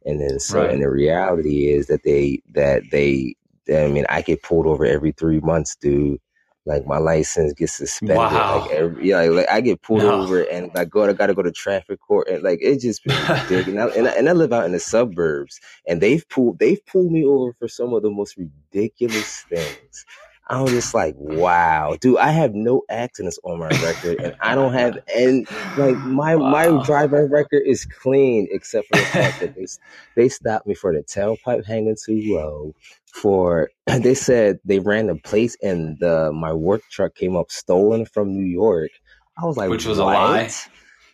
And then so, right. and the reality is that they, that they, I mean, I get pulled over every three months, dude. Like my license gets suspended. Wow. Like every, yeah, like, like, I get pulled no. over and I go, I gotta go to traffic court and like it just ridiculous. and, I, and, I, and I live out in the suburbs and they've pulled, they've pulled me over for some of the most ridiculous things. I was just like, wow, dude, I have no accidents on my record, and I don't have and like my wow. my driving record is clean except for the fact that they they stopped me for the tailpipe hanging too low. For they said they ran the place and the my work truck came up stolen from New York. I was like, which was what? a lie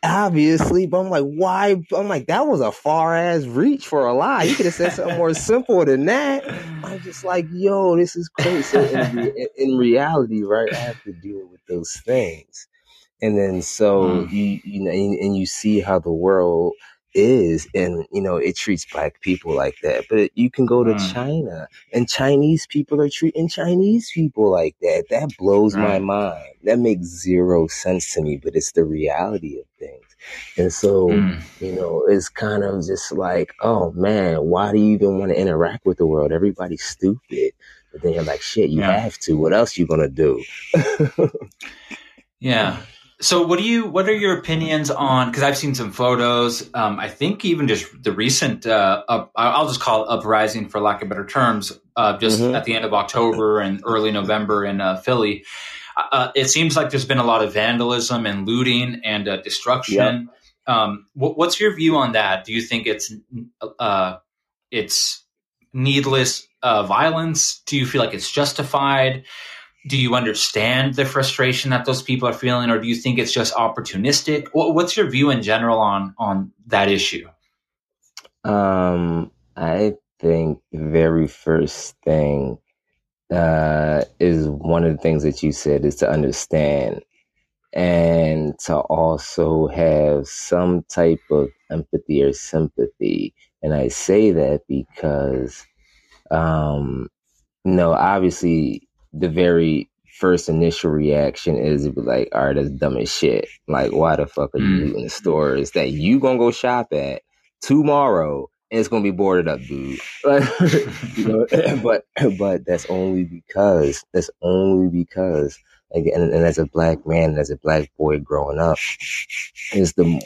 obviously, but I'm like, why? I'm like, that was a far ass reach for a lie. You could have said something more simple than that. I'm just like, yo, this is crazy. So in, in, reality, right, I have to deal with those things. And then so mm. you you know, and, and you see how the world is and you know it treats black people like that but you can go to mm. china and chinese people are treating chinese people like that that blows mm. my mind that makes zero sense to me but it's the reality of things and so mm. you know it's kind of just like oh man why do you even want to interact with the world everybody's stupid but then you're like shit you yeah. have to what else you gonna do yeah so, what do you? What are your opinions on? Because I've seen some photos. Um, I think even just the recent, uh, up, I'll just call it uprising for lack of better terms, uh, just mm-hmm. at the end of October and early November in uh, Philly. Uh, uh, it seems like there's been a lot of vandalism and looting and uh, destruction. Yep. Um, what, what's your view on that? Do you think it's it's needless violence? Do you feel like it's justified? Do you understand the frustration that those people are feeling or do you think it's just opportunistic? What's your view in general on on that issue? Um i think the very first thing uh is one of the things that you said is to understand and to also have some type of empathy or sympathy. And i say that because um no obviously the very first initial reaction is be like, all right, that's dumb as shit. Like, why the fuck are you mm. in the stores that you gonna go shop at tomorrow and it's gonna be boarded up, dude? you know, but but that's only because that's only because again, and, and as a black man, and as a black boy growing up, is the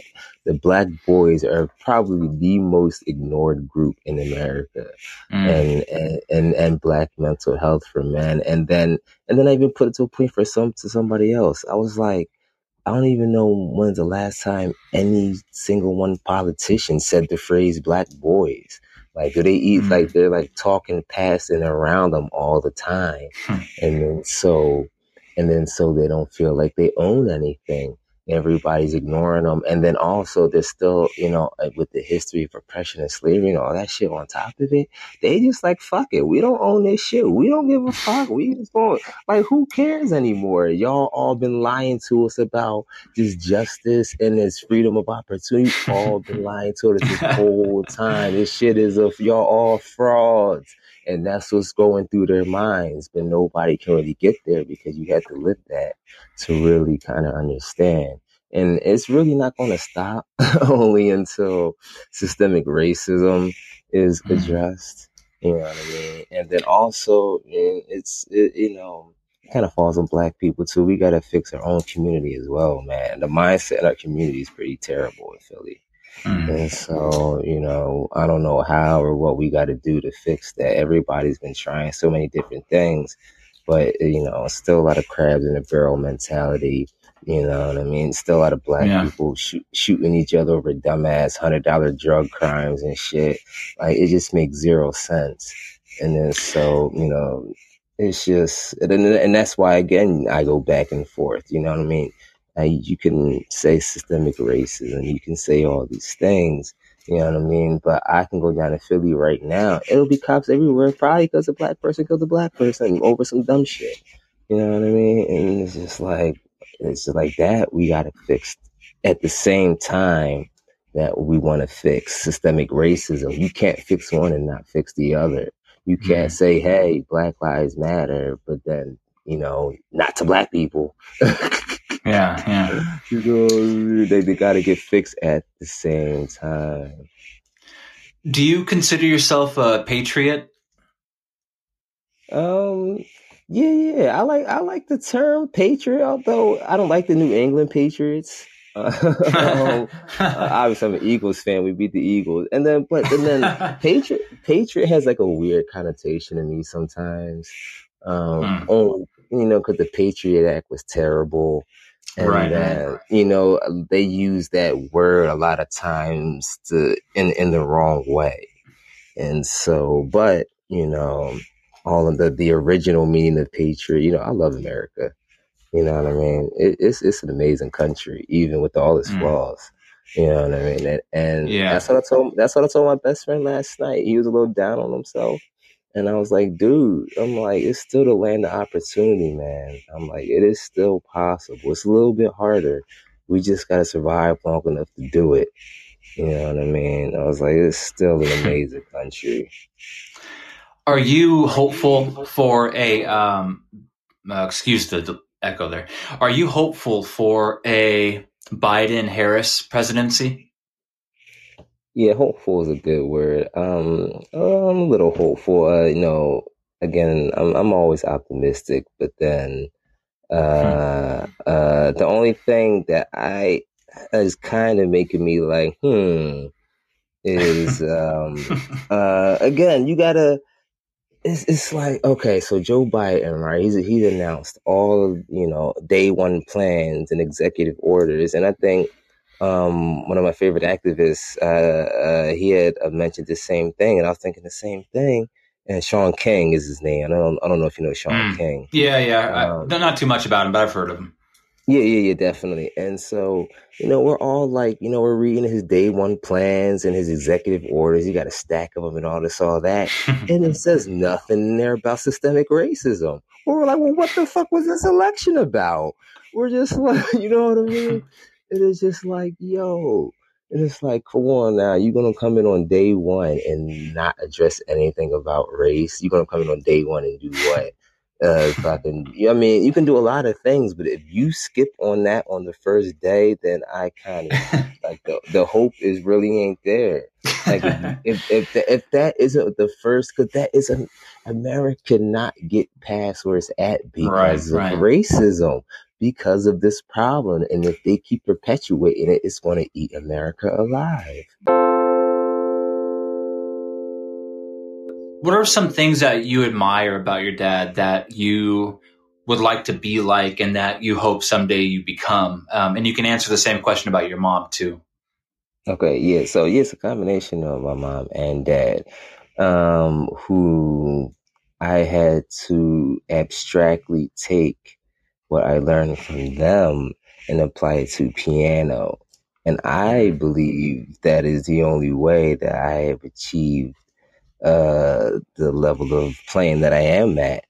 the black boys are probably the most ignored group in America, mm. and, and and and black mental health for men, and then and then I even put it to a point for some to somebody else. I was like, I don't even know when's the last time any single one politician said the phrase "black boys." Like, do they eat mm. like they're like talking past and around them all the time, hmm. and then so and then so they don't feel like they own anything everybody's ignoring them. And then also there's still, you know, uh, with the history of oppression and slavery and all that shit on top of it, they just like, fuck it. We don't own this shit. We don't give a fuck. We just don't, like, who cares anymore? Y'all all been lying to us about this justice and this freedom of opportunity. all been lying to us this whole time. This shit is of y'all all frauds. And that's what's going through their minds, but nobody can really get there because you have to live that to really kind of understand. And it's really not going to stop only until systemic racism is mm. addressed. You know what I mean? And then also, it's, it, you know, kind of falls on black people too. We got to fix our own community as well, man. The mindset in our community is pretty terrible in Philly. Mm. And so, you know, I don't know how or what we got to do to fix that. Everybody's been trying so many different things, but, you know, still a lot of crabs in the barrel mentality. You know what I mean? Still a lot of black yeah. people shoot, shooting each other over dumbass hundred dollar drug crimes and shit. Like it just makes zero sense. And then so you know, it's just and, and that's why again I go back and forth. You know what I mean? Uh, you can say systemic racism, you can say all these things, you know what I mean? But I can go down to Philly right now. It'll be cops everywhere, probably because a black person killed a black person over some dumb shit. You know what I mean? And it's just like, it's just like that. We got to fix at the same time that we want to fix systemic racism. You can't fix one and not fix the other. You can't mm-hmm. say, hey, Black Lives Matter, but then, you know, not to black people. Yeah, yeah. you know, they they got to get fixed at the same time. Do you consider yourself a patriot? Um, yeah, yeah. I like I like the term patriot, although I don't like the New England Patriots. um, uh, obviously, I'm an Eagles fan. We beat the Eagles, and then but and then patriot patriot has like a weird connotation to me sometimes. Um, hmm. oh, you know, because the Patriot Act was terrible and right. uh, you know they use that word a lot of times to in in the wrong way. And so but you know all of the the original meaning of patriot you know i love america. You know what i mean? It, it's it's an amazing country even with all its mm. flaws. You know what i mean? And, and yeah. that's what i told that's what i told my best friend last night. He was a little down on himself and I was like, dude, I'm like, it's still the land of opportunity, man. I'm like, it is still possible. It's a little bit harder. We just got to survive long enough to do it. You know what I mean? I was like, it's still an amazing country. Are you hopeful for a, um, uh, excuse the echo there. Are you hopeful for a Biden Harris presidency? Yeah, hopeful is a good word. Um, I'm a little hopeful. Uh, you know, again, I'm I'm always optimistic, but then uh, uh, the only thing that I is kind of making me like, hmm, is um, uh, again, you gotta. It's it's like okay, so Joe Biden, right? He's he's announced all you know day one plans and executive orders, and I think um, one of my favorite activists, uh, uh, he had uh, mentioned the same thing, and I was thinking the same thing. And Shaun King is his name. I don't, I don't know if you know Shaun mm. King. Yeah, yeah. Um, I, not too much about him, but I've heard of him. Yeah, yeah, yeah, definitely. And so, you know, we're all like, you know, we're reading his day one plans and his executive orders. He got a stack of them and all this, all that. and it says nothing in there about systemic racism. We're like, well, what the fuck was this election about? We're just like, you know what I mean? It is just like, yo, it is like, come on now, you're gonna come in on day one and not address anything about race. You're gonna come in on day one and do what? Uh, fucking, I mean, you can do a lot of things, but if you skip on that on the first day, then I kind of like the, the hope is really ain't there. Like if if if, the, if that isn't the first, because that is a America cannot get past where it's at because right, of right. racism because of this problem. And if they keep perpetuating it, it's going to eat America alive. What are some things that you admire about your dad that you would like to be like and that you hope someday you become? Um, and you can answer the same question about your mom too. Okay, yeah. So, yeah, it's a combination of my mom and dad, um, who I had to abstractly take what I learned from them and apply it to piano. And I believe that is the only way that I have achieved uh, the level of playing that I am at.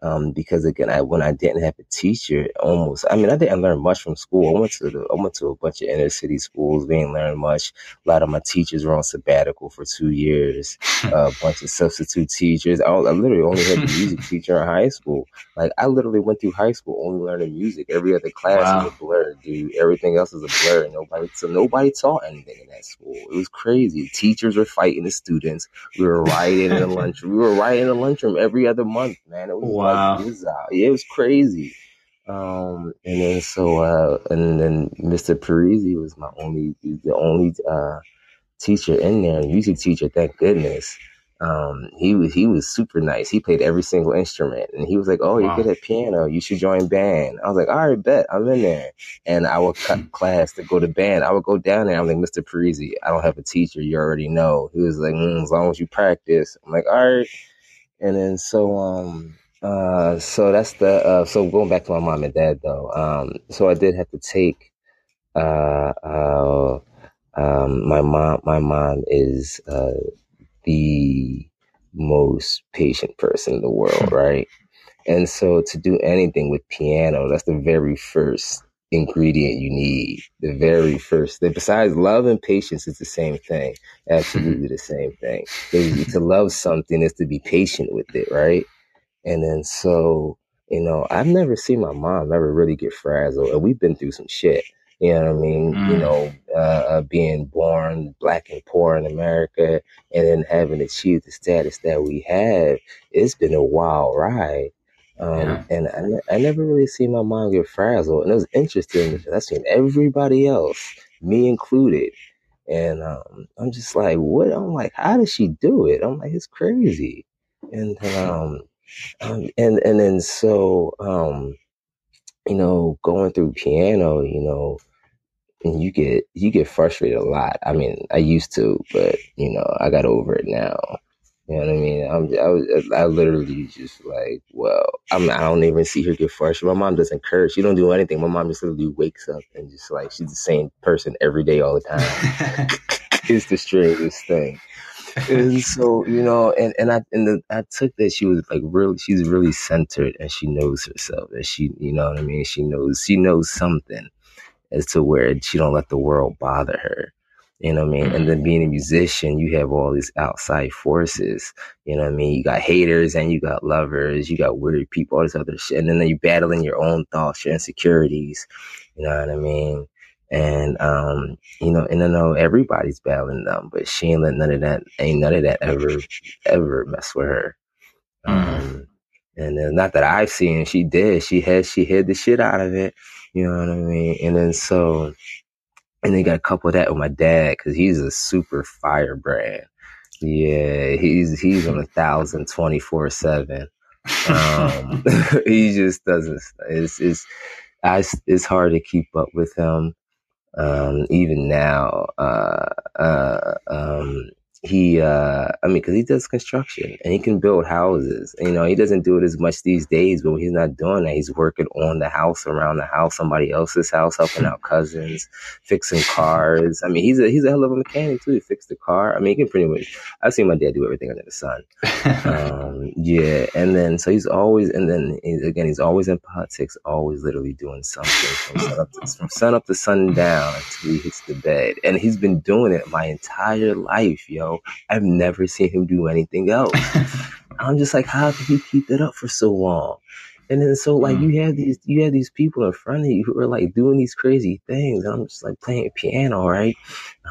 Um, because again, I when I didn't have a teacher, almost I mean I didn't learn much from school. I went to the, I went to a bunch of inner city schools. We didn't learn much. A lot of my teachers were on sabbatical for two years. a bunch of substitute teachers. I, I literally only had a music teacher in high school. Like I literally went through high school only learning music. Every other class wow. was a blur, dude. Everything else was a blur. Nobody so nobody taught anything in that school. It was crazy. Teachers were fighting the students. We were rioting in the lunch. We were rioting in the lunchroom every other month, man. It was wow. Wow. It was, uh, yeah, it was crazy. Um, and then so, uh, and then Mr. Parisi was my only, the only, uh, teacher in there, music teacher, thank goodness. Um, he was he was super nice. He played every single instrument, and he was like, "Oh, you're good at piano. You should join band." I was like, "All right, bet I'm in there." And I would cut class to go to band. I would go down there. I'm like, "Mr. Parisi, I don't have a teacher. You already know." He was like, mm, "As long as you practice." I'm like, "All right." And then so um uh so that's the uh so going back to my mom and dad though um so I did have to take uh uh um, my mom, my mom is uh, the most patient person in the world, right? And so to do anything with piano, that's the very first ingredient you need. The very first thing. Besides love and patience is the same thing. Absolutely the same thing. to love something is to be patient with it, right? And then so, you know, I've never seen my mom ever really get frazzled. And we've been through some shit. You know what I mean? Mm. You know, uh, uh, being born black and poor in America and then having achieved the status that we have, it's been a wild ride. Um, yeah. And I, I never really seen my mom get frazzled. And it was interesting because I seen everybody else, me included. And um, I'm just like, what? I'm like, how does she do it? I'm like, it's crazy. And um, um and and then so um, you know, going through piano, you know, and you get you get frustrated a lot. I mean, I used to, but you know, I got over it now. You know what I mean? I'm I was I literally just like, well, I'm I don't even see her get frustrated. My mom doesn't curse. She don't do anything. My mom just literally wakes up and just like she's the same person every day all the time. it's the strangest thing. And so you know, and and I and the, I took that she was like really, she's really centered and she knows herself and she, you know what I mean. She knows she knows something, as to where she don't let the world bother her. You know what I mean? And then mm-hmm. being a musician, you have all these outside forces. You know what I mean? You got haters and you got lovers, you got weird people, all this other shit. And then you're battling your own thoughts, your insecurities. You know what I mean? And um, you know, and I know everybody's battling them, but she ain't let none of that ain't none of that ever ever mess with her. Mm-hmm. Um and not that I've seen, she did. She had she hid the shit out of it. You know what I mean? And then so, and they got a couple of that with my dad because he's a super firebrand. Yeah, he's he's on a thousand twenty four seven. Um, he just doesn't. It's it's I, it's hard to keep up with him. Um, even now, uh, uh, um, he uh i mean because he does construction and he can build houses. You know he doesn't do it as much these days but when he's not doing that he's working on the house around the house somebody else's house helping out cousins fixing cars. I mean he's a he's a hell of a mechanic too. He fixed the car. I mean he can pretty much i've seen my dad do everything under the sun. Um yeah and then so he's always and then again he's always in politics always literally doing something from sun up to, from sun up to sundown until he hits the bed. And he's been doing it my entire life yo I've never seen him do anything else. I'm just like, how can he keep it up for so long? And then so like mm. you have these you have these people in front of you who are like doing these crazy things. And I'm just like playing piano, right?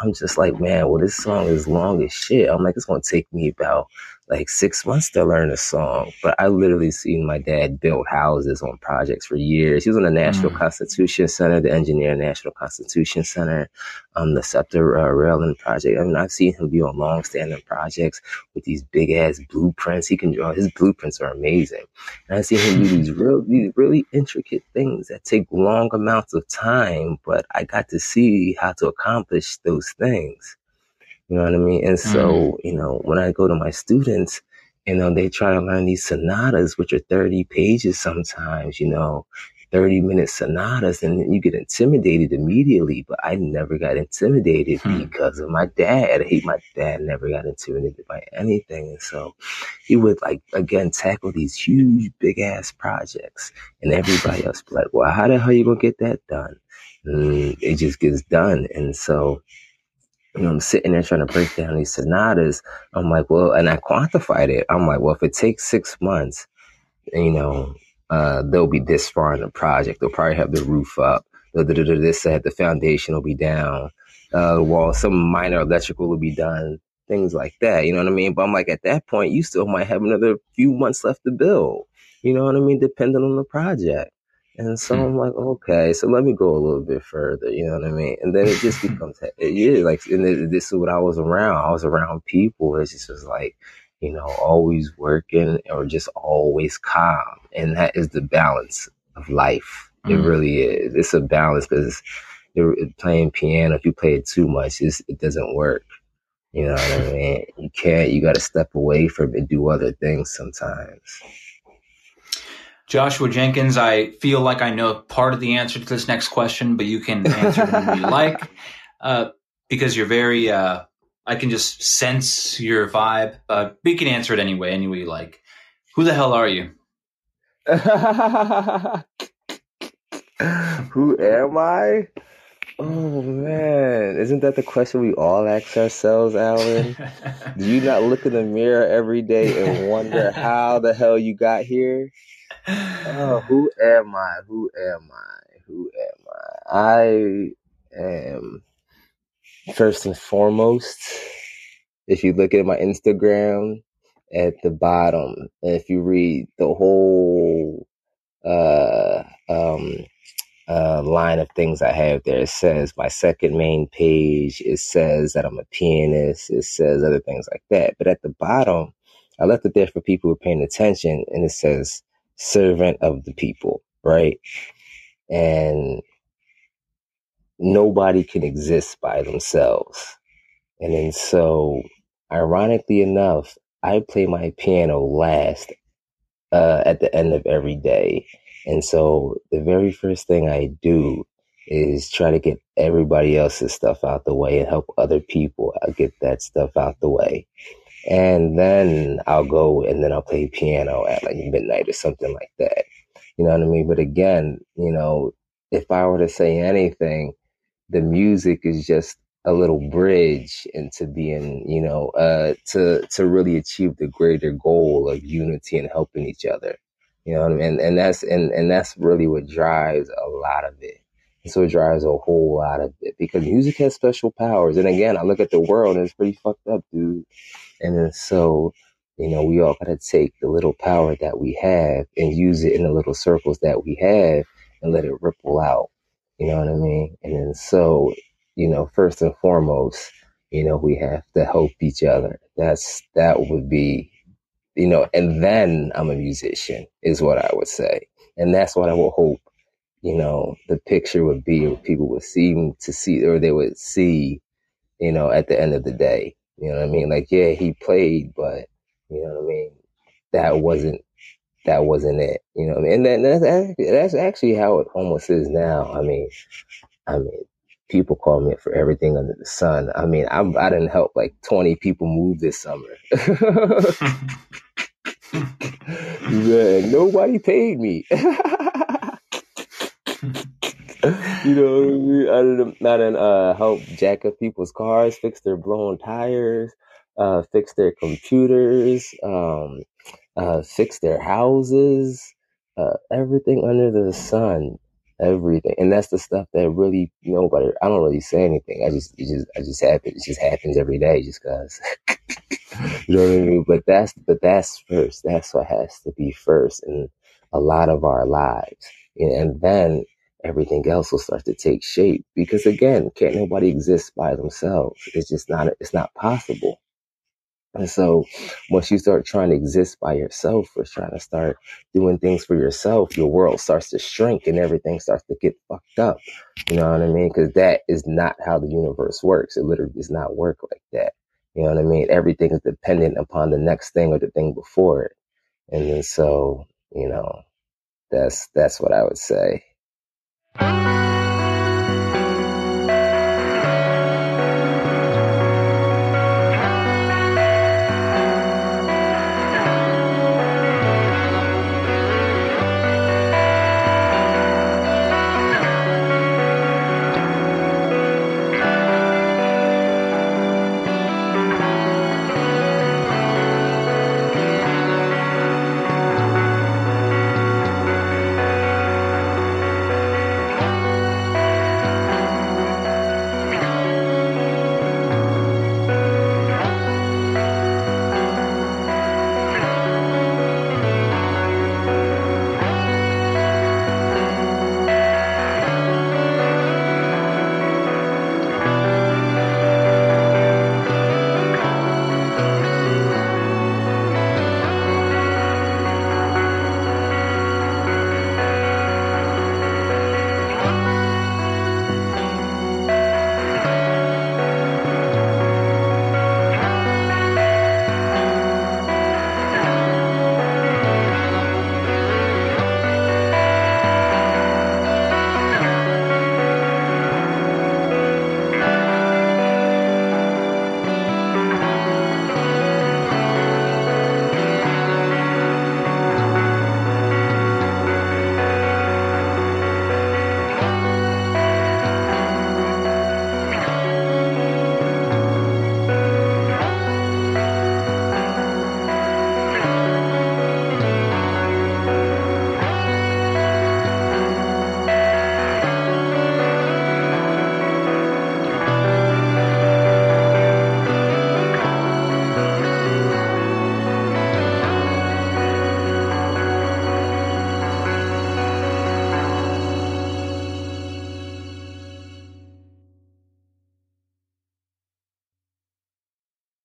I'm just like, man, well this song is long as shit. I'm like, it's gonna take me about like six months to learn a song. But I literally seen my dad build houses on projects for years. He was on the National mm. Constitution Center, the Engineer National Constitution Center, um, the SEPTA uh, Railing Project. I mean, I've seen him be on long-standing projects with these big ass blueprints. He can draw. His blueprints are amazing. And I've seen him do these real, these really intricate things that take long amounts of time. But I got to see how to accomplish those things. You know what I mean? And so, mm. you know, when I go to my students, you know, they try to learn these sonatas, which are 30 pages sometimes, you know, 30 minute sonatas, and you get intimidated immediately. But I never got intimidated hmm. because of my dad. I hate my dad never got intimidated by anything. And so he would like, again, tackle these huge, big ass projects. And everybody else be like, well, how the hell you going to get that done? And it just gets done. And so, you know, I'm sitting there trying to break down these sonatas. I'm like, well, and I quantified it. I'm like, well, if it takes six months, you know, uh, they'll be this far in the project. They'll probably have the roof up. This said the foundation will be down. Uh, wall, some minor electrical will be done. Things like that. You know what I mean? But I'm like, at that point, you still might have another few months left to build. You know what I mean? Depending on the project. And so hmm. I'm like, okay, so let me go a little bit further, you know what I mean? And then it just becomes, yeah, like, and this is what I was around. I was around people. It's just was like, you know, always working or just always calm. And that is the balance of life. It really is. It's a balance because playing piano, if you play it too much, it doesn't work. You know what I mean? You can't, you got to step away from it do other things sometimes. Joshua Jenkins, I feel like I know part of the answer to this next question, but you can answer it when you like, uh, because you're very. Uh, I can just sense your vibe. Uh, but you can answer it anyway, any way you like. Who the hell are you? Who am I? Oh man, isn't that the question we all ask ourselves, Allen? Do you not look in the mirror every day and wonder how the hell you got here? Oh, who am I? Who am I? Who am I? I am first and foremost. If you look at my Instagram, at the bottom, if you read the whole uh, um, uh, line of things I have there, it says my second main page. It says that I'm a pianist. It says other things like that. But at the bottom, I left it there for people who are paying attention, and it says servant of the people, right? And nobody can exist by themselves. And then so, ironically enough, I play my piano last uh, at the end of every day. And so the very first thing I do is try to get everybody else's stuff out the way and help other people get that stuff out the way and then I'll go and then I'll play piano at like midnight or something like that. You know what I mean? But again, you know, if I were to say anything, the music is just a little bridge into being, you know, uh, to to really achieve the greater goal of unity and helping each other. You know, what I mean? and and that's and and that's really what drives a lot of it. And so it drives a whole lot of it because music has special powers. And again, I look at the world and it's pretty fucked up, dude. And then so, you know, we all got to take the little power that we have and use it in the little circles that we have and let it ripple out. You know what I mean? And then so, you know, first and foremost, you know, we have to help each other. That's, that would be, you know, and then I'm a musician is what I would say. And that's what I would hope, you know, the picture would be, people would seem to see, or they would see, you know, at the end of the day. You know what I mean? Like, yeah, he played, but you know what I mean. That wasn't that wasn't it. You know what I mean? And that, that's that's actually how it almost is now. I mean, I mean, people call me for everything under the sun. I mean, I'm, I didn't help like 20 people move this summer. Man, nobody paid me. you know, I didn't, I uh, help jack up people's cars, fix their blown tires, uh, fix their computers, um, uh, fix their houses, uh, everything under the sun, everything. And that's the stuff that really nobody. I don't really say anything. I just, it just, I just happens. It just happens every day, just cause. you know what I mean? But that's, but that's first. That's what has to be first in a lot of our lives, and then everything else will start to take shape. Because again, can't nobody exist by themselves. It's just not, it's not possible. And so once you start trying to exist by yourself or trying to start doing things for yourself, your world starts to shrink and everything starts to get fucked up. You know what I mean? Because that is not how the universe works. It literally does not work like that. You know what I mean? Everything is dependent upon the next thing or the thing before it. And then so, you know, that's that's what I would say. Música